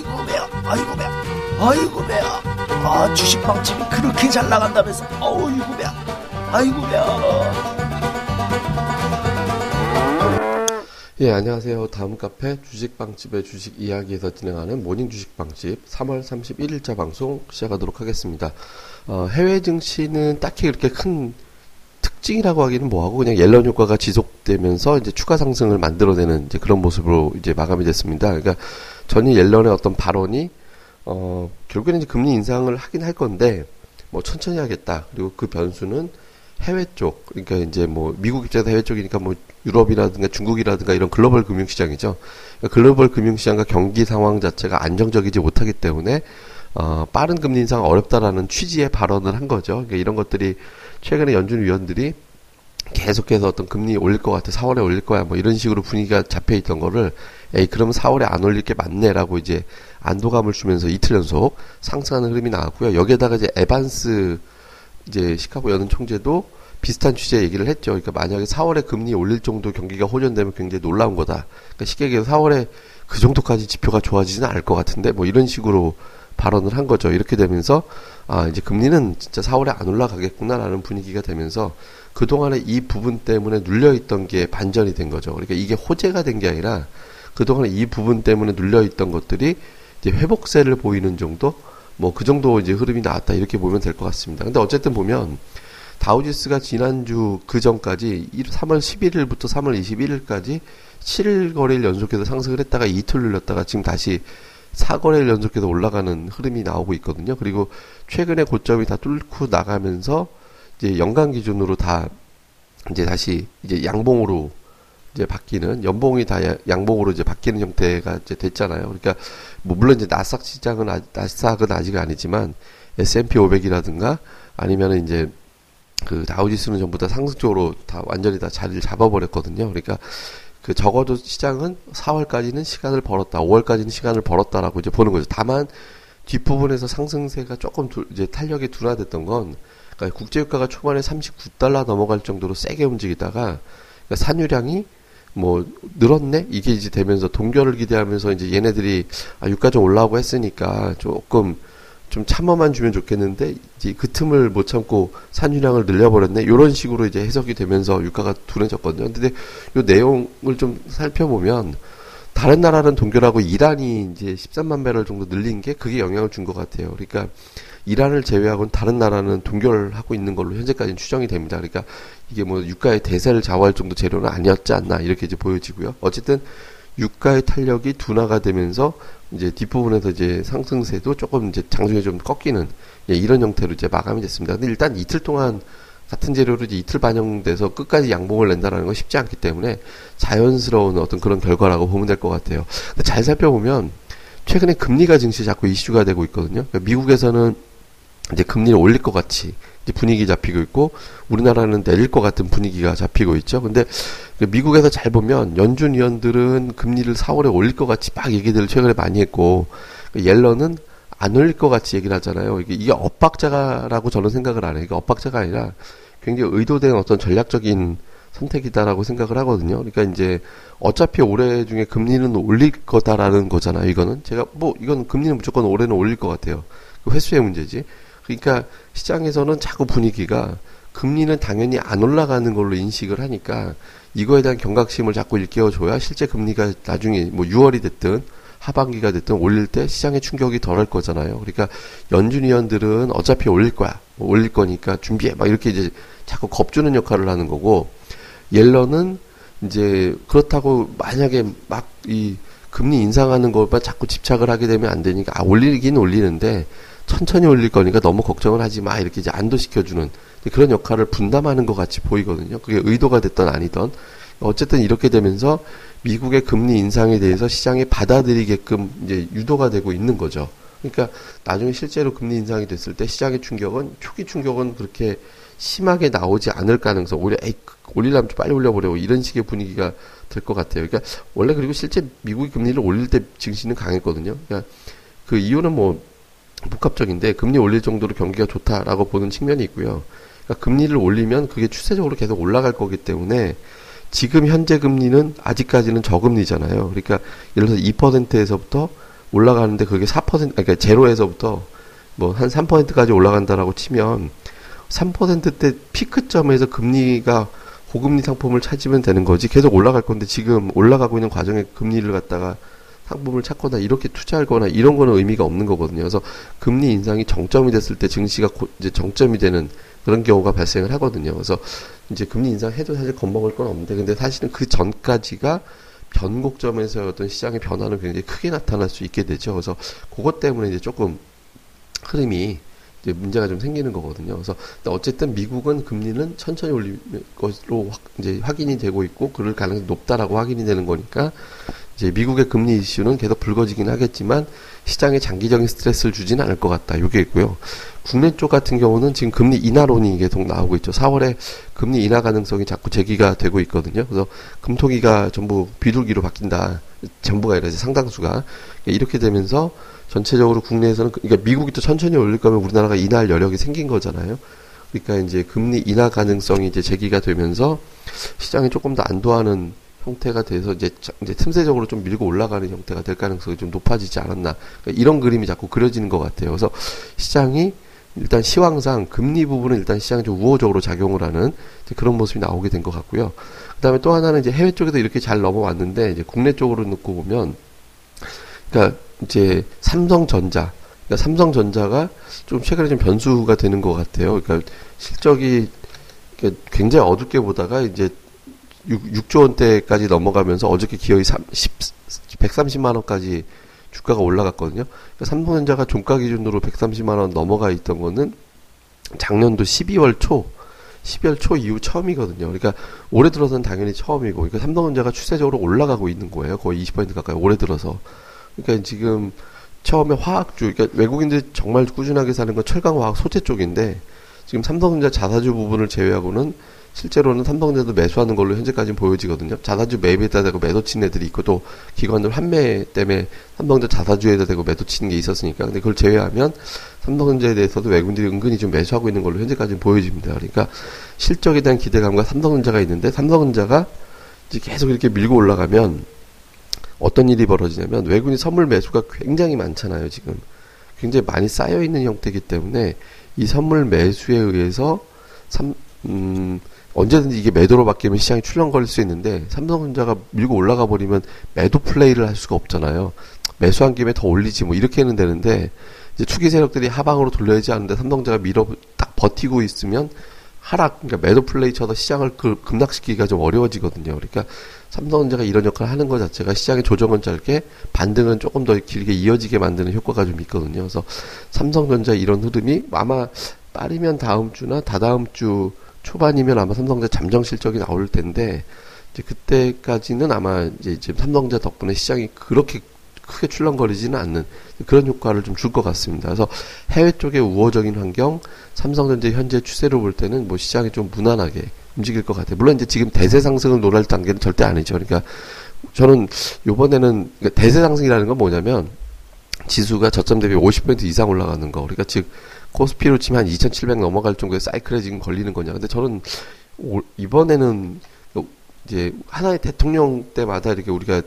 아이고 매야 아이고 매야 아이고 매야 아 주식빵집이 그렇게 잘 나간다면서. 아이고 매야 아이고 매야 예 안녕하세요. 다음 카페 주식빵집의 주식 이야기에서 진행하는 모닝 주식빵집 3월 31일자 방송 시작하도록 하겠습니다. 어, 해외 증시는 딱히 그렇게 큰 특징이라고 하기는 뭐하고 그냥 옐런 효과가 지속되면서 이제 추가 상승을 만들어내는 이제 그런 모습으로 이제 마감이 됐습니다. 그러니까 전이 옐런의 어떤 발언이 어, 결국에는 이제 금리 인상을 하긴 할 건데 뭐 천천히 하겠다. 그리고 그 변수는 해외 쪽, 그러니까 이제 뭐 미국 입장에서 해외 쪽이니까 뭐 유럽이라든가 중국이라든가 이런 글로벌 금융시장이죠. 그러니까 글로벌 금융시장과 경기 상황 자체가 안정적이지 못하기 때문에 어, 빠른 금리 인상 어렵다라는 취지의 발언을 한 거죠. 그러니까 이런 것들이 최근에 연준 위원들이 계속해서 어떤 금리 올릴 것 같아, 4월에 올릴 거야, 뭐 이런 식으로 분위기가 잡혀 있던 거를, 에이, 그러면 4월에 안 올릴 게 맞네라고 이제 안도감을 주면서 이틀 연속 상승하는 흐름이 나왔고요. 여기에다가 이제 에반스 이제 시카고 연은 총재도 비슷한 취지의 얘기를 했죠. 그러니까 만약에 4월에 금리 올릴 정도 경기가 호전되면 굉장히 놀라운 거다. 그러니까 쉽게 얘기해서 4월에 그 정도까지 지표가 좋아지지는 않을 것 같은데 뭐 이런 식으로 발언을 한 거죠. 이렇게 되면서 아 이제 금리는 진짜 4월에 안 올라가겠구나라는 분위기가 되면서 그 동안에 이 부분 때문에 눌려 있던 게 반전이 된 거죠. 그러니까 이게 호재가 된 게 아니라 그 동안에 이 부분 때문에 눌려 있던 것들이 이제 회복세를 보이는 정도 뭐 그 정도 이제 흐름이 나왔다 이렇게 보면 될 것 같습니다. 근데 어쨌든 보면 다우지스가 지난주 그 전까지 3월 11일부터 3월 21일까지 7일 거래일 연속해서 상승을 했다가 이틀 눌렸다가 지금 다시 4거래일 연속해서 올라가는 흐름이 나오고 있거든요. 그리고 최근에 고점이 다 뚫고 나가면서 이제 연간 기준으로 다 이제 다시 이제 양봉으로 이제 바뀌는 연봉이 다 양봉으로 이제 바뀌는 형태가 이제 됐잖아요. 그러니까 뭐 물론 이제 나스닥 시장은 아, 나스닥은 아직 아니지만 S&P 500이라든가 아니면은 이제 그 다우지수는 전부 다 상승 쪽으로 다 완전히 다 자리를 잡아버렸거든요. 그러니까 그 적어도 시장은 4월까지는 시간을 벌었다, 5월까지는 시간을 벌었다라고 이제 보는 거죠. 다만 뒷부분에서 상승세가 조금 두, 이제 탄력이 둔화됐던 건 그러니까 국제유가가 초반에 39달러 넘어갈 정도로 세게 움직이다가 그러니까 산유량이 뭐 늘었네 이게 이제 되면서 동결을 기대하면서 이제 얘네들이 아 유가 좀 올라오고 했으니까 조금 좀 참아만 주면 좋겠는데 이제 그 틈을 못 참고 산유량을 늘려버렸네 이런 식으로 이제 해석이 되면서 유가가 둔해졌거든요. 근데 이 내용을 좀 살펴보면 다른 나라는 동결하고 이란이 이제 13만 배럴 정도 늘린 게 그게 영향을 준 것 같아요. 그러니까 이란을 제외하고는 다른 나라는 동결하고 있는 걸로 현재까지는 추정이 됩니다. 그러니까 이게 뭐 유가의 대세를 좌우할 정도 재료는 아니었지 않나 이렇게 이제 보여지고요. 어쨌든 유가의 탄력이 둔화가 되면서 이제 뒷부분에서 이제 상승세도 조금 이제 장중에 좀 꺾이는 예, 이런 형태로 이제 마감이 됐습니다. 근데 일단 이틀 동안 같은 재료로 이제 이틀 반영돼서 끝까지 양봉을 낸다라는 건 쉽지 않기 때문에 자연스러운 어떤 그런 결과라고 보면 될 것 같아요. 근데 잘 살펴보면 최근에 금리가 증시 자꾸 이슈가 되고 있거든요. 그러니까 미국에서는 이제 금리를 올릴 것 같이 이제 분위기 잡히고 있고 우리나라는 내릴 것 같은 분위기가 잡히고 있죠. 근데 그 미국에서 잘 보면 연준 위원들은 금리를 4월에 올릴 것 같이 막 얘기들을 최근에 많이 했고 그 옐런은 안 올릴 것 같이 얘기를 하잖아요. 이게, 이게 엇박자라고 저는 생각을 안 해요. 이게 엇박자가 아니라 굉장히 의도된 어떤 전략적인 선택이다라고 생각을 하거든요. 그러니까 이제 어차피 올해 중에 금리는 올릴 거다라는 거잖아요. 이거는 제가 뭐 이건 금리는 무조건 올해는 올릴 것 같아요. 그 횟수의 문제지. 그러니까 시장에서는 자꾸 분위기가 금리는 당연히 안 올라가는 걸로 인식을 하니까 이거에 대한 경각심을 자꾸 일깨워줘야 실제 금리가 나중에 뭐 6월이 됐든 하반기가 됐든 올릴 때 시장의 충격이 덜할 거잖아요. 그러니까 연준 위원들은 어차피 올릴 거야. 뭐 올릴 거니까 준비해. 막 이렇게 이제 자꾸 겁주는 역할을 하는 거고 옐런은 이제 그렇다고 만약에 막 이 금리 인상하는 것만 자꾸 집착을 하게 되면 안 되니까 아 올리긴 올리는데 천천히 올릴 거니까 너무 걱정을 하지 마 이렇게 이제 안도시켜주는 그런 역할을 분담하는 것 같이 보이거든요. 그게 의도가 됐던 아니던 어쨌든 이렇게 되면서 미국의 금리 인상에 대해서 시장이 받아들이게끔 이제 유도가 되고 있는 거죠. 그러니까 나중에 실제로 금리 인상이 됐을 때 시장의 충격은 초기 충격은 그렇게 심하게 나오지 않을 가능성 오히려 에이 올리려면 좀 빨리 올려보려고 이런 식의 분위기가 될 것 같아요. 그러니까 원래 그리고 실제 미국이 금리를 올릴 때 증시는 강했거든요. 그러니까 그 이유는 뭐 복합적인데 금리 올릴 정도로 경기가 좋다라고 보는 측면이 있고요. 그러니까 금리를 올리면 그게 추세적으로 계속 올라갈 거기 때문에 지금 현재 금리는 아직까지는 저금리잖아요. 그러니까 예를 들어서 2%에서부터 올라가는데 그게 4% 그러니까 제로에서부터 뭐 한 3%까지 올라간다라고 치면 3%대 피크점에서 금리가 고금리 상품을 찾으면 되는 거지 계속 올라갈 건데 지금 올라가고 있는 과정에 금리를 갖다가 상품을 찾거나 이렇게 투자하거나 이런 거는 의미가 없는 거거든요. 그래서 금리 인상이 정점이 됐을 때 증시가 고, 이제 정점이 되는 그런 경우가 발생을 하거든요. 그래서 이제 금리 인상해도 사실 겁먹을 건 없는데 근데 사실은 그 전까지가 변곡점에서 어떤 시장의 변화는 굉장히 크게 나타날 수 있게 되죠. 그래서 그것 때문에 이제 조금 흐름이 이제 문제가 좀 생기는 거거든요. 그래서 어쨌든 미국은 금리는 천천히 올릴 것으로 확, 이제 확인이 되고 있고 그럴 가능성이 높다라고 확인이 되는 거니까 이제 미국의 금리 이슈는 계속 불거지긴 하겠지만 시장에 장기적인 스트레스를 주지는 않을 것 같다. 이게 있고요. 국내 쪽 같은 경우는 지금 금리 인하론이 계속 나오고 있죠. 4월에 금리 인하 가능성이 자꾸 제기가 되고 있거든요. 그래서 금토기가 전부 비둘기로 바뀐다. 전부가 아니라 상당수가 이렇게 되면서 전체적으로 국내에서는 그, 그러니까 미국이 또 천천히 올릴 거면 우리나라가 인하할 여력이 생긴 거잖아요. 그러니까 이제 금리 인하 가능성이 이제 제기가 되면서 시장이 조금 더 안도하는 형태가 돼서 이제 이제 틈새적으로 좀 밀고 올라가는 형태가 될 가능성이 좀 높아지지 않았나 그러니까 이런 그림이 자꾸 그려지는 것 같아요. 그래서 시장이 일단 시황상 금리 부분은 일단 시장이 좀 우호적으로 작용을 하는 그런 모습이 나오게 된 것 같고요. 그 다음에 또 하나는 이제 해외 쪽에도 이렇게 잘 넘어왔는데 이제 국내 쪽으로 놓고 보면 그러니까 이제 삼성전자, 그러니까 삼성전자가 좀 최근에 좀 변수가 되는 것 같아요. 그러니까 실적이 굉장히 어둡게 보다가 이제 6, 조 원대까지 넘어가면서 어저께 기업이 3, 10, 130만 원까지 주가가 올라갔거든요. 그러니까 삼성전자가 종가 기준으로 130만 원 넘어가 있던 거는 작년도 12월 초 12월 초 이후 처음이거든요. 그러니까 올해 들어서는 당연히 처음이고, 그러니까 삼성전자가 추세적으로 올라가고 있는 거예요. 거의 20% 가까이 올해 들어서. 그러니까 지금 처음에 화학주, 그러니까 외국인들이 정말 꾸준하게 사는 건 철강 화학 소재 쪽인데 지금 삼성전자 자사주 부분을 제외하고는 실제로는 삼성전자도 매수하는 걸로 현재까지는 보여지거든요. 자사주 매입에다 대고 매도 친 애들이 있고 또 기관들 환매 때문에 삼성전자 자사주에다 대고 매도 치는 게 있었으니까. 근데 그걸 제외하면 삼성전자에 대해서도 외국인들이 은근히 좀 매수하고 있는 걸로 현재까지는 보여집니다. 그러니까 실적에 대한 기대감과 삼성전자가 있는데 삼성전자가 이제 계속 이렇게 밀고 올라가면 어떤 일이 벌어지냐면 외국인 선물 매수가 굉장히 많잖아요, 지금. 굉장히 많이 쌓여 있는 형태이기 때문에 이 선물 매수에 의해서 삼, 음, 언제든지 이게 매도로 바뀌면 시장이 출렁 거릴 수 있는데 삼성전자가 밀고 올라가 버리면 매도 플레이를 할 수가 없잖아요. 매수한 김에 더 올리지 뭐 이렇게는 되는데 이제 투기 세력들이 하방으로 돌려야지 않는데 삼성전자가 밀어 딱 버티고 있으면 하락 그러니까 매도 플레이 쳐서 시장을 그 급락시키기가 좀 어려워지거든요. 그러니까 삼성전자가 이런 역할을 하는 것 자체가 시장의 조정은 짧게 반등은 조금 더 길게 이어지게 만드는 효과가 좀 있거든요. 그래서 삼성전자 이런 흐름이 아마 빠르면 다음 주나 다다음 주 초반이면 아마 삼성전자 잠정 실적이 나올 텐데 이제 그때까지는 아마 이제 지금 삼성전자 덕분에 시장이 그렇게 크게 출렁거리지는 않는 그런 효과를 좀 줄 것 같습니다. 그래서 해외 쪽의 우호적인 환경, 삼성전자 현재 추세로 볼 때는 뭐 시장이 좀 무난하게 움직일 것 같아요. 물론 이제 지금 대세 상승을 노릴 단계는 절대 아니죠. 그러니까 저는 요번에는 그러니까 대세 상승이라는 건 뭐냐면 지수가 저점 대비 50% 이상 올라가는 거. 그러니까 즉 코스피로 치면 한 2,700 넘어갈 정도의 사이클에 지금 걸리는 거냐. 근데 저는 이번에는 이제 하나의 대통령 때마다 이렇게 우리가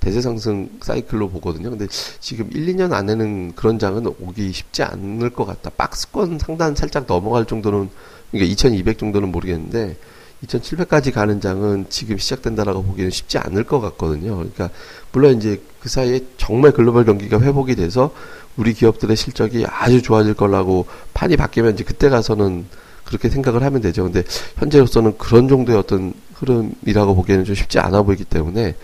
대세 상승 사이클로 보거든요. 근데 지금 1, 2년 안에는 그런 장은 오기 쉽지 않을 것 같다. 박스권 상단 살짝 넘어갈 정도는 그러니까 2,200 정도는 모르겠는데 2,700까지 가는 장은 지금 시작된다라고 보기에는 쉽지 않을 것 같거든요. 그러니까 물론 이제 그 사이에 정말 글로벌 경기가 회복이 돼서 우리 기업들의 실적이 아주 좋아질 거라고 판이 바뀌면 이제 그때 가서는 그렇게 생각을 하면 되죠. 근데 현재로서는 그런 정도의 어떤 흐름이라고 보기에는 좀 쉽지 않아 보이기 때문에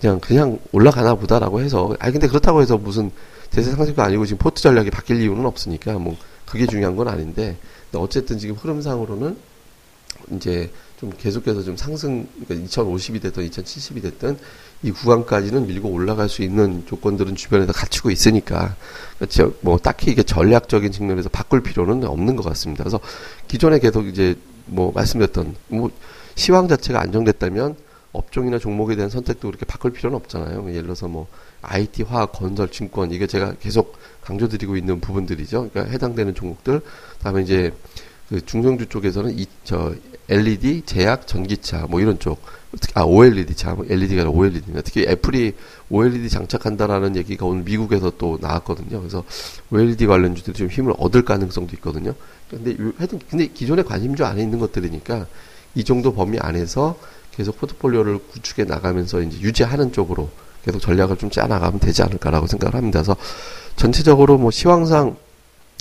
그냥 그냥 올라가나 보다라고 해서 아 근데 그렇다고 해서 무슨 대세 상승도 아니고 지금 포트 전략이 바뀔 이유는 없으니까 뭐 그게 중요한 건 아닌데 어쨌든 지금 흐름상으로는 이제 좀 계속해서 좀 상승, 그러니까 2050이 됐든 2070이 됐든 이 구간까지는 밀고 올라갈 수 있는 조건들은 주변에서 갖추고 있으니까 그렇죠. 뭐 딱히 이게 전략적인 측면에서 바꿀 필요는 없는 것 같습니다. 그래서 기존에 계속 이제 뭐 말씀드렸던 뭐 시황 자체가 안정됐다면 업종이나 종목에 대한 선택도 그렇게 바꿀 필요는 없잖아요. 예를 들어서 뭐 IT, 화학, 건설, 증권 이게 제가 계속 강조드리고 있는 부분들이죠. 그러니까 해당되는 종목들. 그다음에 이제 그 중성주 쪽에서는 이, 저 LED, 제약, 전기차 뭐 이런 쪽 아, OLED 참, LED가 아니라 OLED입니다. 특히 애플이 OLED 장착한다라는 얘기가 오늘 미국에서 또 나왔거든요. 그래서 OLED 관련주들이 좀 힘을 얻을 가능성도 있거든요. 근데 하여튼 근데 기존의 관심주 안에 있는 것들이니까 이 정도 범위 안에서 계속 포트폴리오를 구축해 나가면서 이제 유지하는 쪽으로 계속 전략을 좀 짜 나가면 되지 않을까라고 생각을 합니다. 그래서 전체적으로 뭐 시황상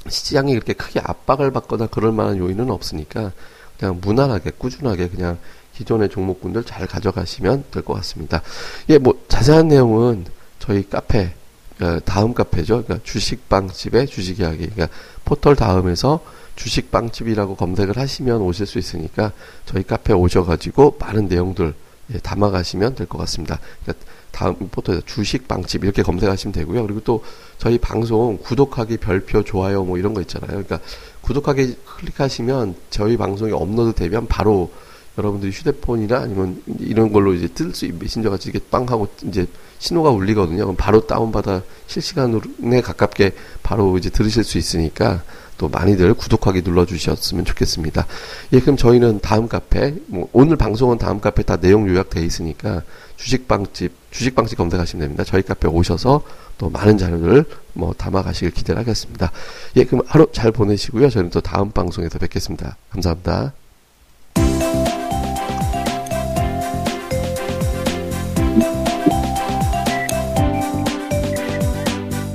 시장이 그렇게 크게 압박을 받거나 그럴 만한 요인은 없으니까 그냥 무난하게 꾸준하게 그냥 기존의 종목군들 잘 가져가시면 될 것 같습니다. 예, 뭐 자세한 내용은 저희 카페 어, 다음 카페죠. 그러니까 주식빵집의 주식 이야기. 그러니까 포털 다음에서 주식빵집이라고 검색을 하시면 오실 수 있으니까 저희 카페 오셔가지고 많은 내용들 예, 담아가시면 될 것 같습니다. 그러니까 다음 포털에서 주식 빵집 이렇게 검색하시면 되고요. 그리고 또 저희 방송 구독하기, 별표, 좋아요 뭐 이런 거 있잖아요. 그러니까 구독하기 클릭하시면 저희 방송이 업로드 되면 바로 여러분들이 휴대폰이나 아니면 이런 걸로 이제 뜰 수, 메신저 같이 이렇게 빵 하고 이제 신호가 울리거든요. 그럼 바로 다운받아 실시간에 가깝게 바로 이제 들으실 수 있으니까 또 많이들 구독하기 눌러주셨으면 좋겠습니다. 예, 그럼 저희는 다음 카페, 뭐 오늘 방송은 다음 카페 다 내용 요약되어 있으니까 주식빵집, 주식빵집 검색하시면 됩니다. 저희 카페 오셔서 또 많은 자료를 뭐 담아가시길 기대를 하겠습니다. 예, 그럼 하루 잘 보내시고요. 저희는 또 다음 방송에서 뵙겠습니다. 감사합니다.